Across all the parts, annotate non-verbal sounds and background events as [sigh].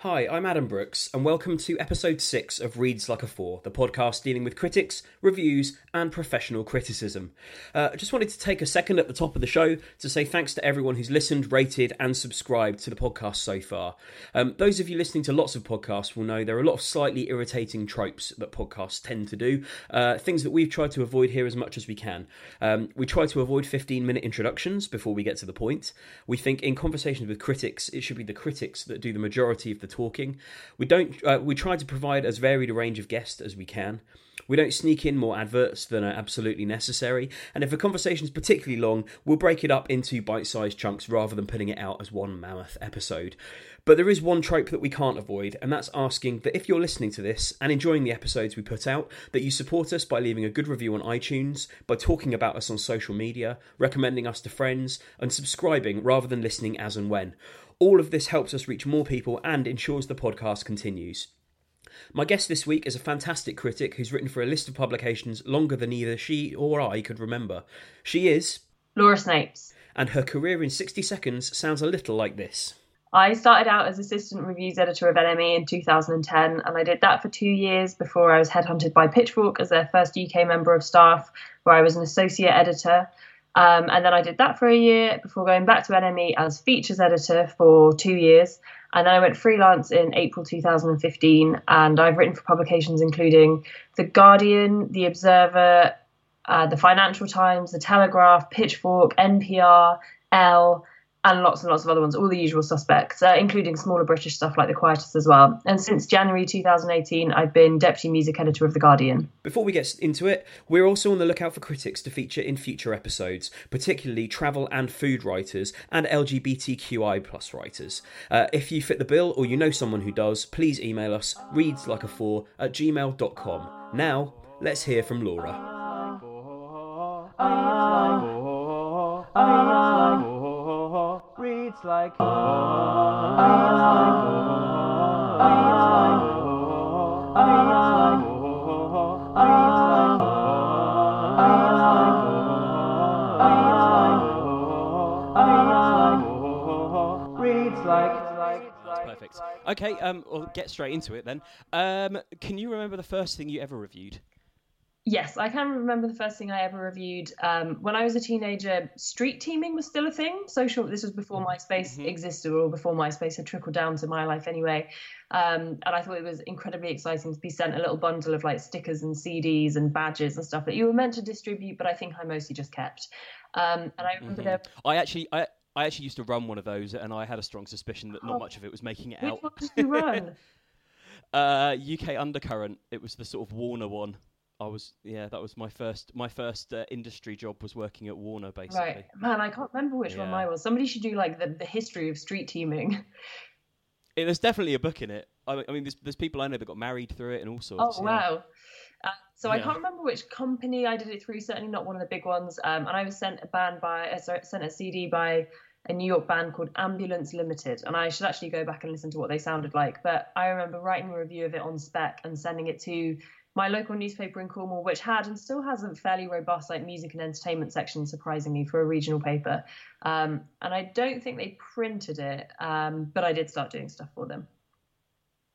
Hi, I'm Adam Brooks, and welcome to episode 6 of Reads Like a Four, the podcast dealing with critics, reviews, and professional criticism. Uh, I just wanted to take a second at the top of the show to say thanks to everyone who's listened, rated, and subscribed to the podcast so far. Um, those of you listening to lots of podcasts will know there are a lot of slightly irritating tropes that podcasts tend to do, uh, things that we've tried to avoid here as much as we can. Um, we try to avoid 15 minute introductions before we get to the point. We think in conversations with critics, it should be the critics that do the majority of the talking. We don't. Uh, we try to provide as varied a range of guests as we can. We don't sneak in more adverts than are absolutely necessary, and if a conversation is particularly long, we'll break it up into bite sized chunks rather than putting it out as one mammoth episode. But there is one trope that we can't avoid, and that's asking that if you're listening to this and enjoying the episodes we put out, that you support us by leaving a good review on iTunes, by talking about us on social media, recommending us to friends, and subscribing rather than listening as and when. All of this helps us reach more people and ensures the podcast continues. My guest this week is a fantastic critic who's written for a list of publications longer than either she or I could remember. She is Laura Snapes. and her career in 60 seconds sounds a little like this. I started out as assistant reviews editor of NME in 2010, and I did that for two years before I was headhunted by Pitchfork as their first UK member of staff, where I was an associate editor. Um, and then I did that for a year before going back to NME as features editor for two years. And then I went freelance in April 2015, and I've written for publications including The Guardian, The Observer, uh, The Financial Times, The Telegraph, Pitchfork, NPR, Elle, and lots and lots of other ones, all the usual suspects, uh, including smaller British stuff like The Quietus as well. And since January 2018, I've been deputy music editor of The Guardian. Before we get into it, we're also on the lookout for critics to feature in future episodes, particularly travel and food writers and LGBTQI plus writers. Uh, if you fit the bill or you know someone who does, please email us readslikeafour at gmail.com. Now, let's hear from Laura. Reads like like Perfect. Okay, um, we'll get straight into it then. Um, can you remember the first thing you ever reviewed? Yes, I can remember the first thing I ever reviewed. Um, when I was a teenager, street teaming was still a thing. Social. This was before MySpace existed, or before MySpace had trickled down to my life anyway. Um, and I thought it was incredibly exciting to be sent a little bundle of like stickers and CDs and badges and stuff that you were meant to distribute, but I think I mostly just kept. Um, and I remember there. I actually, I, I actually used to run one of those, and I had a strong suspicion that not Oh. much of it was making it Which out. one did you run? [laughs] Uh, UK Undercurrent. It was the sort of Warner one. I was, yeah, that was my first, my first uh, industry job was working at Warner, basically. Right, man, I can't remember which one Yeah. mine was. Somebody should do like the, the history of street teaming. [laughs] It, there's definitely a book in it. I, I mean, there's, there's people I know that got married through it and all sorts. Oh yeah. wow! Uh, so I can't remember which company I did it through. Certainly not one of the big ones. Um, and I was sent a band by, uh, sorry, sent a CD by a New York band called Ambulance Limited. And I should actually go back and listen to what they sounded like. But I remember writing a review of it on spec and sending it to my local newspaper in Cornwall, which had and still has a fairly robust like music and entertainment section, surprisingly for a regional paper. Um, and I don't think they printed it, um, but I did start doing stuff for them.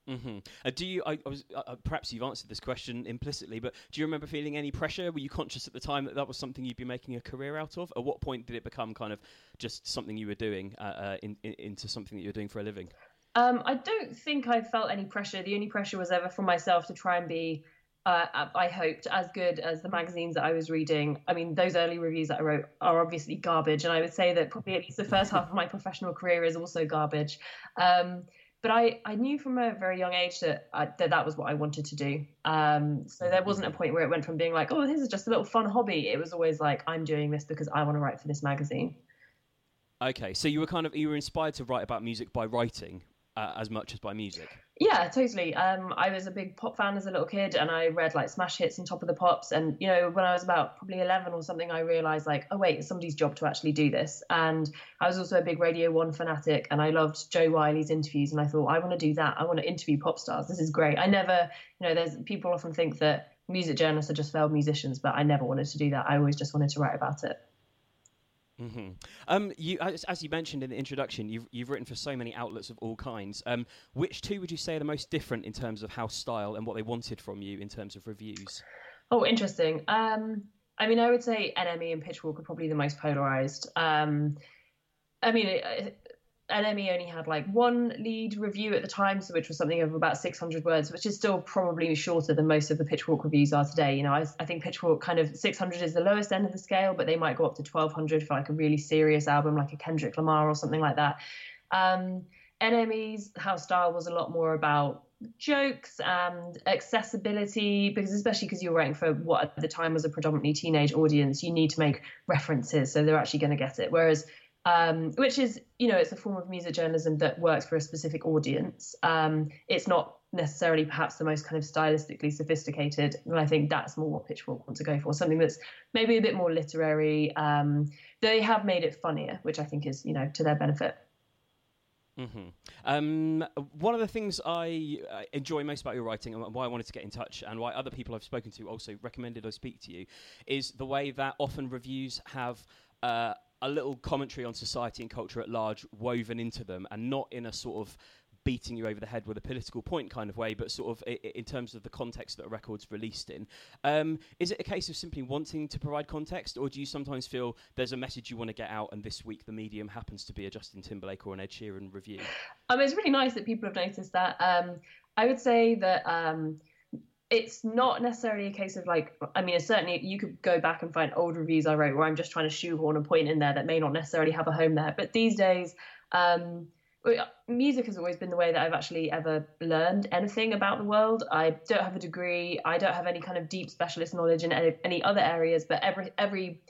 Mm-hmm. Uh, do you? I, I was uh, uh, perhaps you've answered this question implicitly, but do you remember feeling any pressure? Were you conscious at the time that that was something you'd be making a career out of? At what point did it become kind of just something you were doing uh, uh in, in, into something that you're doing for a living? Um, I don't think I felt any pressure. The only pressure was ever from myself to try and be uh, I hoped as good as the magazines that I was reading. I mean, those early reviews that I wrote are obviously garbage, and I would say that probably at least the first half of my professional career is also garbage. Um, but I, I knew from a very young age that I, that that was what I wanted to do. Um, so there wasn't a point where it went from being like, oh, this is just a little fun hobby. It was always like, I'm doing this because I want to write for this magazine. Okay, so you were kind of you were inspired to write about music by writing uh, as much as by music. Yeah, totally. Um, I was a big pop fan as a little kid, and I read like smash hits and Top of the Pops. And you know, when I was about probably eleven or something, I realized like, oh wait, it's somebody's job to actually do this. And I was also a big Radio One fanatic, and I loved Jo Whiley's interviews. And I thought, I want to do that. I want to interview pop stars. This is great. I never, you know, there's people often think that music journalists are just failed musicians, but I never wanted to do that. I always just wanted to write about it. Mm-hmm. Um, you, as, as, you mentioned in the introduction, you've, you've written for so many outlets of all kinds. Um, which two would you say are the most different in terms of how style and what they wanted from you in terms of reviews? Oh, interesting. Um, I mean, I would say NME and Pitchfork are probably the most polarized. Um, I mean, NME only had like one lead review at the time, so which was something of about 600 words, which is still probably shorter than most of the Pitchfork reviews are today. You know, I, I think Pitchfork kind of 600 is the lowest end of the scale, but they might go up to 1200 for like a really serious album, like a Kendrick Lamar or something like that. Um, NME's house style was a lot more about jokes and accessibility because especially because you're writing for what at the time was a predominantly teenage audience you need to make references so they're actually going to get it whereas um, which is, you know, it's a form of music journalism that works for a specific audience. Um, it's not necessarily perhaps the most kind of stylistically sophisticated, and I think that's more what Pitchfork want to go for, something that's maybe a bit more literary. Um, they have made it funnier, which I think is, you know, to their benefit. Mm-hmm. Um, one of the things I enjoy most about your writing and why I wanted to get in touch and why other people I've spoken to also recommended I speak to you is the way that often reviews have uh, a little commentary on society and culture at large woven into them, and not in a sort of beating you over the head with a political point kind of way, but sort of in terms of the context that a record's released in. Um, is it a case of simply wanting to provide context, or do you sometimes feel there's a message you want to get out, and this week the medium happens to be a Justin Timberlake or an Ed Sheeran review? Um, it's really nice that people have noticed that. Um, I would say that. Um, it's not necessarily a case of like i mean certainly you could go back and find old reviews i wrote where i'm just trying to shoehorn a point in there that may not necessarily have a home there. But these days um, music has always been the way that i've actually ever learned anything about the world. I don't have a degree. I don't have any kind of deep specialist knowledge in any, any other areas but every every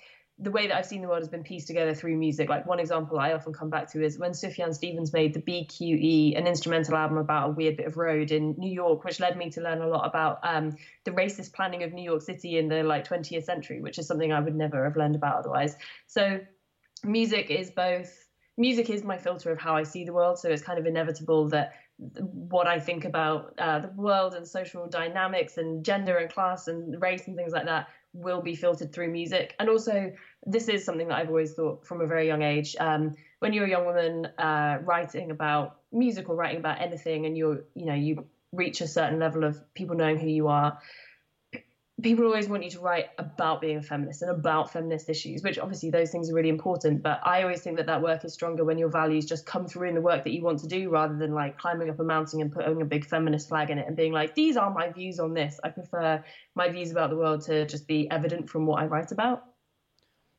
the way that I've seen the world has been pieced together through music. Like one example I often come back to is when Sufjan Stevens made the BQE, an instrumental album about a weird bit of road in New York, which led me to learn a lot about um, the racist planning of New York City in the like 20th century, which is something I would never have learned about otherwise. So music is both music is my filter of how I see the world. So it's kind of inevitable that what I think about uh, the world and social dynamics and gender and class and race and things like that will be filtered through music. And also, this is something that I've always thought from a very young age. Um, when you're a young woman uh, writing about music or writing about anything, and you're, you know, you reach a certain level of people knowing who you are, people always want you to write about being a feminist and about feminist issues, which obviously those things are really important. But I always think that that work is stronger when your values just come through in the work that you want to do rather than like climbing up a mountain and putting a big feminist flag in it and being like, these are my views on this. I prefer my views about the world to just be evident from what I write about.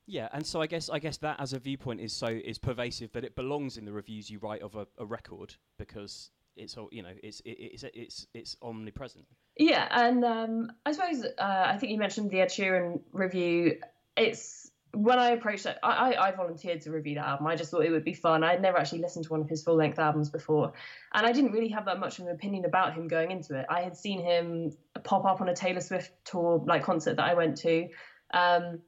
Yeah, and so I guess I guess that as a viewpoint is so is pervasive that it belongs in the reviews you write of a, a record because it's all you know it's it's it's it's omnipresent. Yeah, and um, I suppose uh, I think you mentioned the Ed Sheeran review. It's when I approached it, I, I, volunteered to review that album. I just thought it would be fun. I'd never actually listened to one of his full length albums before, and I didn't really have that much of an opinion about him going into it. I had seen him pop up on a Taylor Swift tour, like concert that I went to. Um,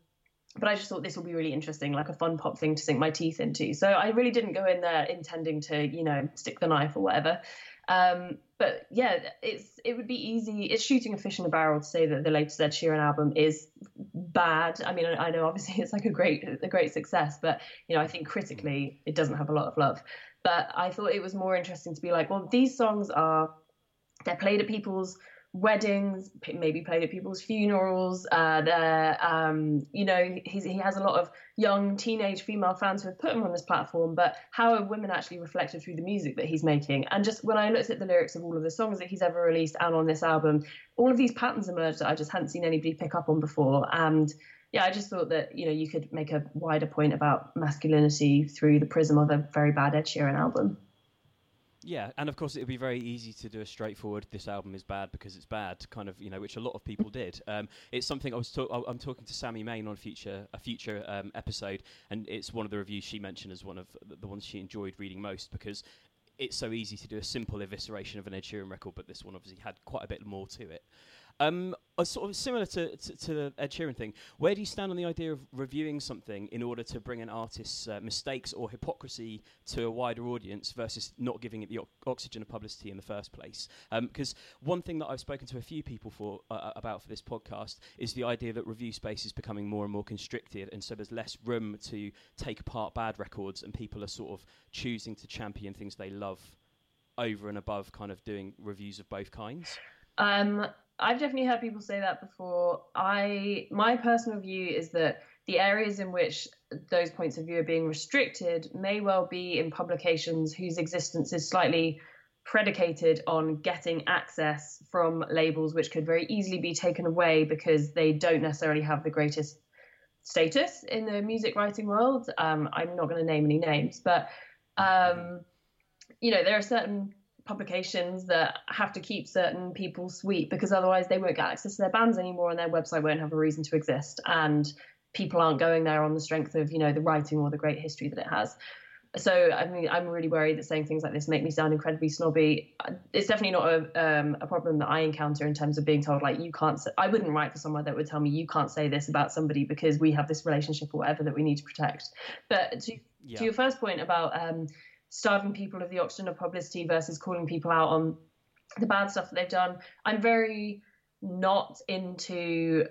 but I just thought this will be really interesting, like a fun pop thing to sink my teeth into. So I really didn't go in there intending to, you know, stick the knife or whatever. Um, but yeah, it's it would be easy. It's shooting a fish in a barrel to say that the latest Ed Sheeran album is bad. I mean, I know obviously [laughs] it's like a great a great success, but you know, I think critically it doesn't have a lot of love. But I thought it was more interesting to be like, well, these songs are they're played at people's weddings, maybe played at people's funerals. Uh, um, you know, he has a lot of young teenage female fans who have put him on this platform. But how are women actually reflected through the music that he's making? And just when I looked at the lyrics of all of the songs that he's ever released and on this album, all of these patterns emerged that I just hadn't seen anybody pick up on before. And yeah, I just thought that you know you could make a wider point about masculinity through the prism of a very bad Ed Sheeran album. Yeah, and of course it would be very easy to do a straightforward "this album is bad because it's bad" kind of, you know, which a lot of people did. Um, it's something I was talk- I'm talking to Sammy Maine on a future a future um, episode, and it's one of the reviews she mentioned as one of the, the ones she enjoyed reading most because it's so easy to do a simple evisceration of an Ed Sheeran record, but this one obviously had quite a bit more to it. Um, sort of similar to, to, to, the Ed Sheeran thing, where do you stand on the idea of reviewing something in order to bring an artist's uh, mistakes or hypocrisy to a wider audience versus not giving it the o- oxygen of publicity in the first place? Because um, one thing that I've spoken to a few people for uh, uh, about for this podcast is the idea that review space is becoming more and more constricted, and so there's less room to take apart bad records, and people are sort of choosing to champion things they love over and above kind of doing reviews of both kinds. Um, I've definitely heard people say that before. I my personal view is that the areas in which those points of view are being restricted may well be in publications whose existence is slightly predicated on getting access from labels which could very easily be taken away because they don't necessarily have the greatest status in the music writing world. Um, I'm not going to name any names, but um, you know there are certain publications that have to keep certain people sweet because otherwise they won't get access to their bands anymore and their website won't have a reason to exist. And people aren't going there on the strength of you know the writing or the great history that it has. So i mean i'm really worried that saying things like this make me sound incredibly snobby. It's definitely not a, um, a problem that i encounter in terms of being told like you can't say, i wouldn't write for someone that would tell me you can't say this about somebody because we have this relationship or whatever that we need to protect. But to, yeah. to your first point about um, starving people of the oxygen of publicity versus calling people out on the bad stuff that they've done. I'm very not into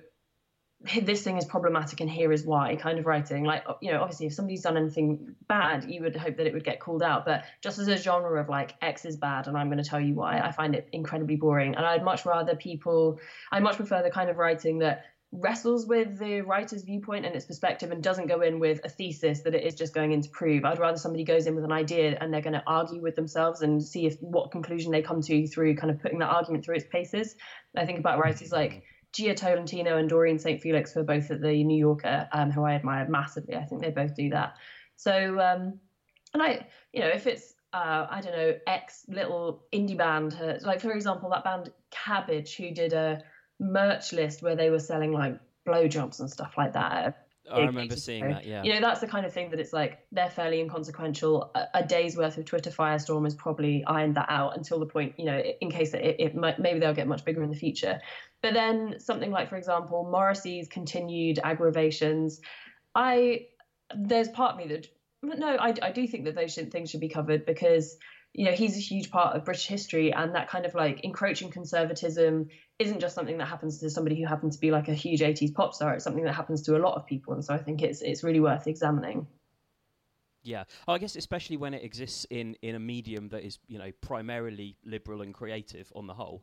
this thing is problematic and here is why kind of writing. Like you know obviously if somebody's done anything bad you would hope that it would get called out. But just as a genre of like x is bad and i'm going to tell you why i find it incredibly boring. And i'd much rather people i much prefer the kind of writing that wrestles with the writer's viewpoint and its perspective and doesn't go in with a thesis that it is just going in to prove. I'd rather somebody goes in with an idea and they're going to argue with themselves and see if what conclusion they come to through kind of putting that argument through its paces. I think about writers like Jia Tolentino and Doreen St. Felix, who are both at the New Yorker, um, who I admire massively. I think they both do that. So, um, and I, you know, if it's uh, I don't know, X little indie band, uh, like for example, that band Cabbage, who did a merch list where they were selling like blowjobs and stuff like that. I remember seeing that. Yeah, you know that's the kind of thing that it's like they're fairly inconsequential. A, a, day's worth of Twitter firestorm has probably ironed that out until the point, you know, in case it, it might, maybe they'll get much bigger in the future. But then something like, for example, Morrissey's continued aggravations. I there's part of me that no, I, I do think that those should, things should be covered because you know he's a huge part of British history, and that kind of like encroaching conservatism isn't just something that happens to somebody who happens to be like a huge 80s pop star. It's something that happens to a lot of people, and so I think it's it's really worth examining. Yeah, oh, I guess especially when it exists in in a medium that is you know primarily liberal and creative on the whole.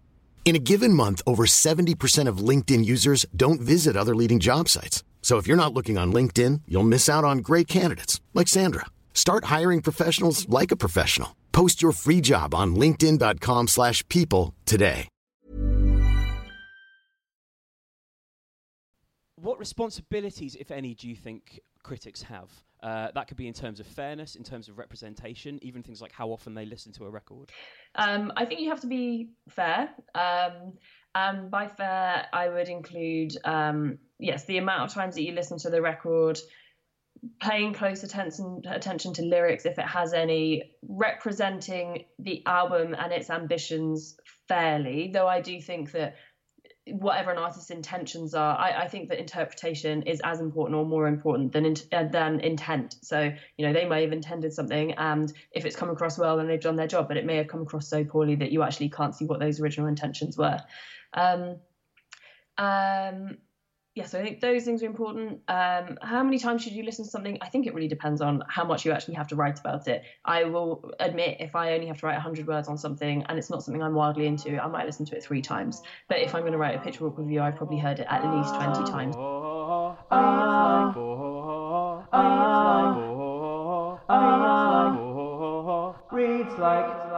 In a given month, over 70% of LinkedIn users don't visit other leading job sites. So if you're not looking on LinkedIn, you'll miss out on great candidates like Sandra. Start hiring professionals like a professional. Post your free job on linkedin.com/people today. What responsibilities, if any, do you think critics have? Uh, that could be in terms of fairness, in terms of representation, even things like how often they listen to a record. Um, I think you have to be fair. Um, and by fair, I would include, um, yes, the amount of times that you listen to the record, paying close attention attention to lyrics if it has any, representing the album and its ambitions fairly. Though I do think that whatever an artist's intentions are, I, I think that interpretation is as important or more important than uh, than intent. So you know they may have intended something, and if it's come across well, then they've done their job. But it may have come across so poorly that you actually can't see what those original intentions were. Um, um, yeah, so I think those things are important. Um, how many times should you listen to something? I think it really depends on how much you actually have to write about it. I will admit if I only have to write 100 words on something and it's not something I'm wildly into, I might listen to it three times. But if I'm going to write a Pitchfork review, I've probably heard it at least 20 times. Reads like.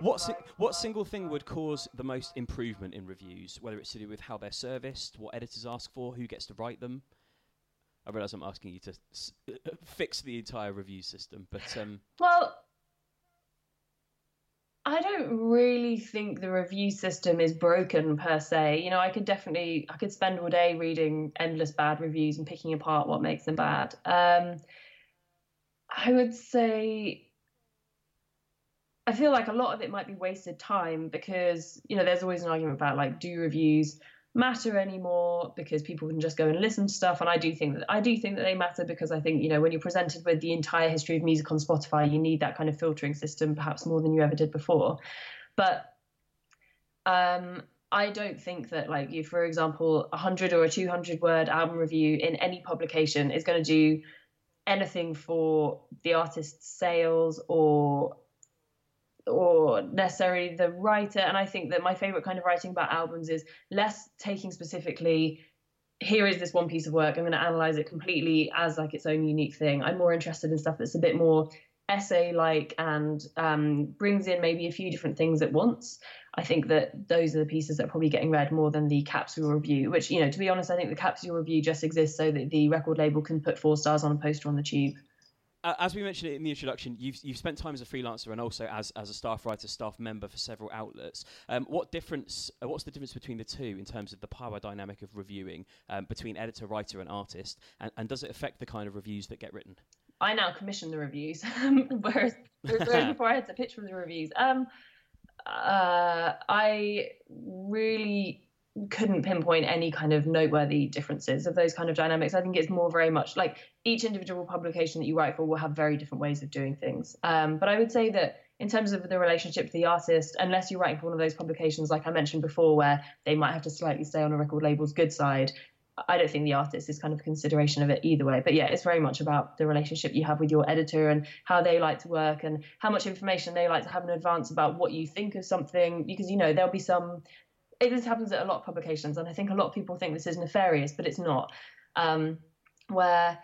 What, si- what single thing would cause the most improvement in reviews, whether it's to do with how they're serviced, what editors ask for, who gets to write them? I realise I'm asking you to s- [laughs] fix the entire review system, but um, Well, I don't really think the review system is broken per se. You know, I could definitely I could spend all day reading endless bad reviews and picking apart what makes them bad. Um, I would say I feel like a lot of it might be wasted time because you know there's always an argument about like do reviews matter anymore? Because people can just go and listen to stuff. And I do think that I do think that they matter because I think you know when you're presented with the entire history of music on Spotify you need that kind of filtering system perhaps more than you ever did before. But um I don't think that like you for example a 100 or a 200 word album review in any publication is going to do anything for the artist's sales or or necessarily the writer. And I think that my favorite kind of writing about albums is less taking specifically, here is this one piece of work, I'm going to analyze it completely as like its own unique thing. I'm more interested in stuff that's a bit more essay like and um, brings in maybe a few different things at once. I think that those are the pieces that are probably getting read more than the capsule review, which, you know, to be honest, I think the capsule review just exists so that the record label can put four stars on a poster on the tube. Uh, as we mentioned in the introduction, you've you've spent time as a freelancer and also as, as a staff writer, staff member for several outlets. Um, what difference? Uh, what's the difference between the two in terms of the power dynamic of reviewing um, between editor, writer, and artist? And, and does it affect the kind of reviews that get written? I now commission the reviews, [laughs] whereas, whereas [laughs] before I had to pitch for the reviews. Um, uh, I really couldn't pinpoint any kind of noteworthy differences of those kind of dynamics. I think it's more very much like each individual publication that you write for will have very different ways of doing things. Um, but I would say that in terms of the relationship to the artist, unless you're writing for one of those publications, like I mentioned before, where they might have to slightly stay on a record label's good side, I don't think the artist is kind of a consideration of it either way. But yeah, it's very much about the relationship you have with your editor and how they like to work and how much information they like to have in advance about what you think of something. Because, you know, there'll be some it, this happens at a lot of publications, and I think a lot of people think this is nefarious, but it's not. Um, where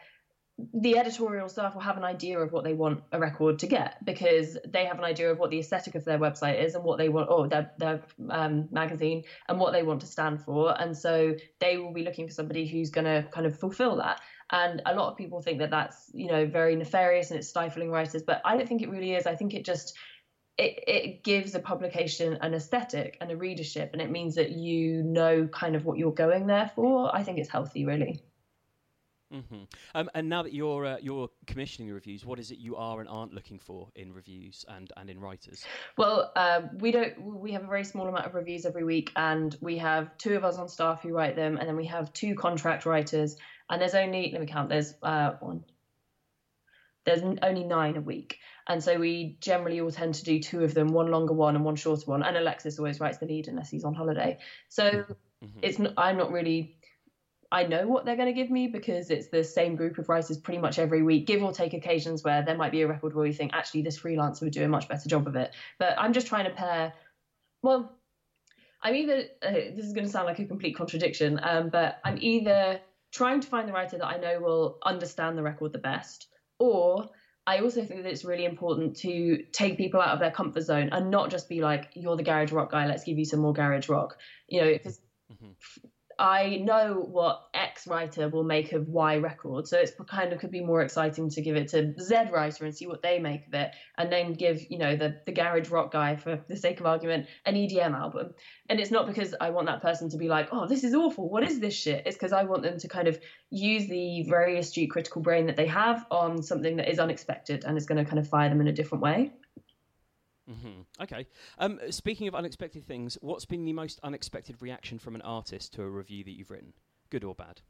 the editorial staff will have an idea of what they want a record to get because they have an idea of what the aesthetic of their website is and what they want, or their, their um, magazine, and what they want to stand for. And so they will be looking for somebody who's going to kind of fulfill that. And a lot of people think that that's, you know, very nefarious and it's stifling writers, but I don't think it really is. I think it just it, it gives a publication an aesthetic and a readership, and it means that you know kind of what you're going there for. I think it's healthy, really. Mm-hmm. Um, and now that you're uh, you're commissioning the reviews, what is it you are and aren't looking for in reviews and, and in writers? Well, um, we don't. We have a very small amount of reviews every week, and we have two of us on staff who write them, and then we have two contract writers. And there's only let me count. There's uh, one. There's only nine a week, and so we generally all tend to do two of them, one longer one and one shorter one. And Alexis always writes the lead unless he's on holiday. So mm-hmm. it's not, I'm not really I know what they're going to give me because it's the same group of writers pretty much every week, give or take occasions where there might be a record where you think, actually, this freelancer would do a much better job of it. But I'm just trying to pair, well, I'm either, uh, this is going to sound like a complete contradiction, um, but I'm either trying to find the writer that I know will understand the record the best, or I also think that it's really important to take people out of their comfort zone and not just be like, you're the garage rock guy, let's give you some more garage rock. You know, because mm-hmm. I know what X writer will make of Y record, so it's kind of could be more exciting to give it to Z writer and see what they make of it, and then give you know the the garage rock guy, for the sake of argument, an EDM album. And it's not because I want that person to be like, oh, this is awful. What is this shit? It's because I want them to kind of use the very astute critical brain that they have on something that is unexpected and is going to kind of fire them in a different way. Mm-hmm. Okay. Um, speaking of unexpected things, what's been the most unexpected reaction from an artist to a review that you've written, good or bad?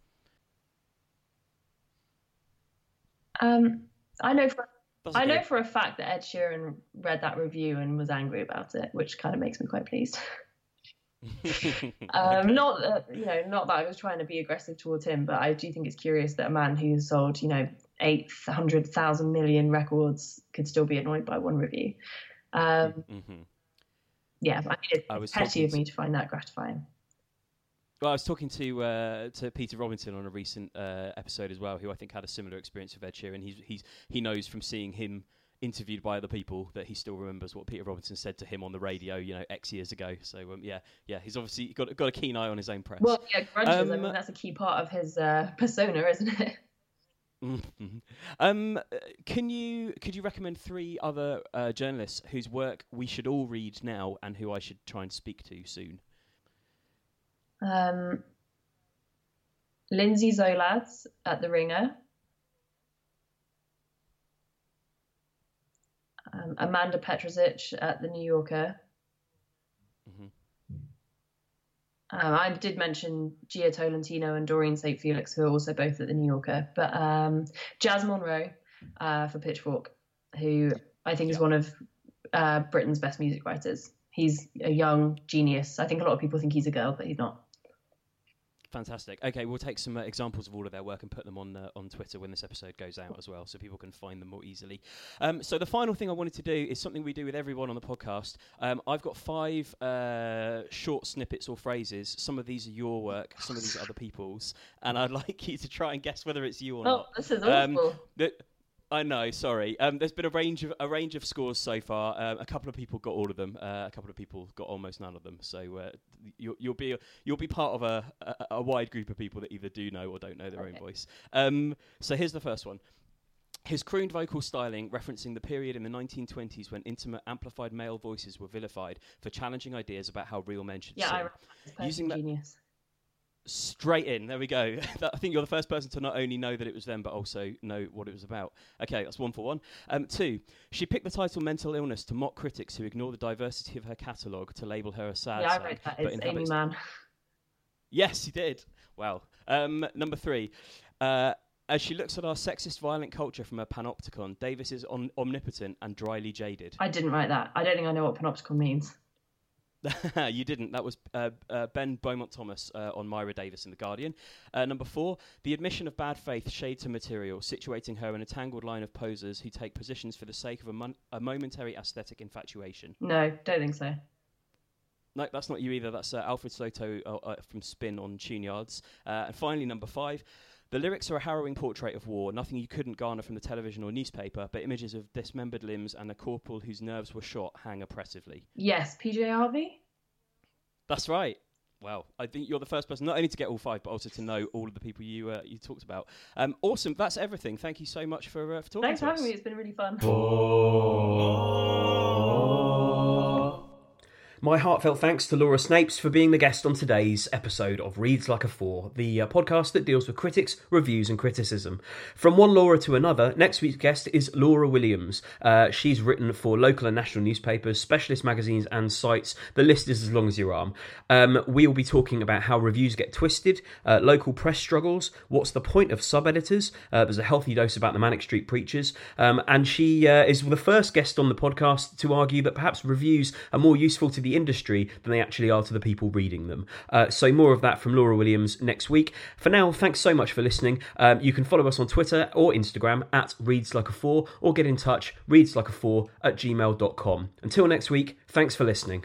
Um, I know for I know for a fact that Ed Sheeran read that review and was angry about it, which kind of makes me quite pleased. [laughs] [laughs] um, not that you know, not that I was trying to be aggressive towards him, but I do think it's curious that a man who's sold you know eight hundred thousand million records could still be annoyed by one review. Um, mm-hmm. Yeah, I mean, it's I was petty of me to find that gratifying. Well, I was talking to uh, to Peter Robinson on a recent uh, episode as well, who I think had a similar experience with Ed Sheeran. He's he's he knows from seeing him interviewed by other people that he still remembers what Peter Robinson said to him on the radio, you know, X years ago. So um, yeah, yeah, he's obviously got got a keen eye on his own press. Well, yeah, grudges. Um, I mean, that's a key part of his uh, persona, isn't it? Mm-hmm. Um, can you could you recommend three other uh, journalists whose work we should all read now and who I should try and speak to soon? Um, Lindsay Zoladz at the Ringer. Um, Amanda Petrusich at the New Yorker. Um, I did mention Jia Tolentino and Doreen St. Felix, who are also both at the New Yorker, but um, Jazz Monroe uh, for Pitchfork, who I think is one of uh, Britain's best music writers. He's a young genius. I think a lot of people think he's a girl, but he's not. Fantastic. Okay, we'll take some uh, examples of all of their work and put them on uh, on Twitter when this episode goes out as well, so people can find them more easily. Um, so the final thing I wanted to do is something we do with everyone on the podcast. Um, I've got five uh, short snippets or phrases. Some of these are your work, some of these are other people's, and I'd [laughs] like you to try and guess whether it's you or oh, not. this is um, awful. I know. Sorry. Um, there's been a range of a range of scores so far. Um, a couple of people got all of them. Uh, a couple of people got almost none of them. So uh, you, will be you'll be part of a, a, a, wide group of people that either do know or don't know their okay. own voice. Um, so here's the first one. His crooned vocal styling, referencing the period in the 1920s when intimate, amplified male voices were vilified for challenging ideas about how real men should yeah, sing. I Using that, genius straight in. There we go. [laughs] I think you're the first person to not only know that it was them, but also know what it was about. Okay, that's one for one. Um, two, she picked the title "Mental Illness" to mock critics who ignore the diversity of her catalogue to label her a sad. Yeah, I read that. It's Aimee Mann. Yes, you did. Wow. Um, number three. Uh, as she looks at our sexist, violent culture from a panopticon, Davis is on- omnipotent and dryly jaded. I didn't write that. I don't think I know what panopticon means. [laughs] you didn't. That was uh, uh, Ben Beaumont Thomas uh, on Myra Davis in The Guardian. Uh, number four, the admission of bad faith shades her material, situating her in a tangled line of posers who take positions for the sake of a, mon- a momentary aesthetic infatuation. No, don't think so. No, that's not you either. That's uh, Alfred Soto uh, from Spin on Tune Yards. and finally, number five. The lyrics are a harrowing portrait of war, nothing you couldn't garner from the television or newspaper, but images of dismembered limbs and a corporal whose nerves were shot hang oppressively. Yes, PJ Harvey? That's right. Well, I think you're the first person not only to get all five, but also to know all of the people you uh, you talked about. Um, awesome. That's everything. Thank you so much for, uh, for talking Thanks for having me. It's been really fun. My heartfelt thanks to Laura Snapes for being the guest on today's episode of Reads Like a Four, the uh, podcast that deals with critics, reviews, and criticism. From one Laura to another, next week's guest is Laura Williams. Uh, she's written for local and national newspapers, specialist magazines, and sites. The list is as long as your arm. Um, we will be talking about how reviews get twisted, uh, local press struggles, what's the point of sub editors. Uh, there's a healthy dose about the Manic Street Preachers, um, and she uh, is the first guest on the podcast to argue that perhaps reviews are more useful to the industry than they actually are to the people reading them. Uh, so, more of that from Laura Williams next week. For now, thanks so much for listening. Um, you can follow us on Twitter or Instagram at Reads Like a Four or get in touch, readslike a four at gmail.com. Until next week, thanks for listening.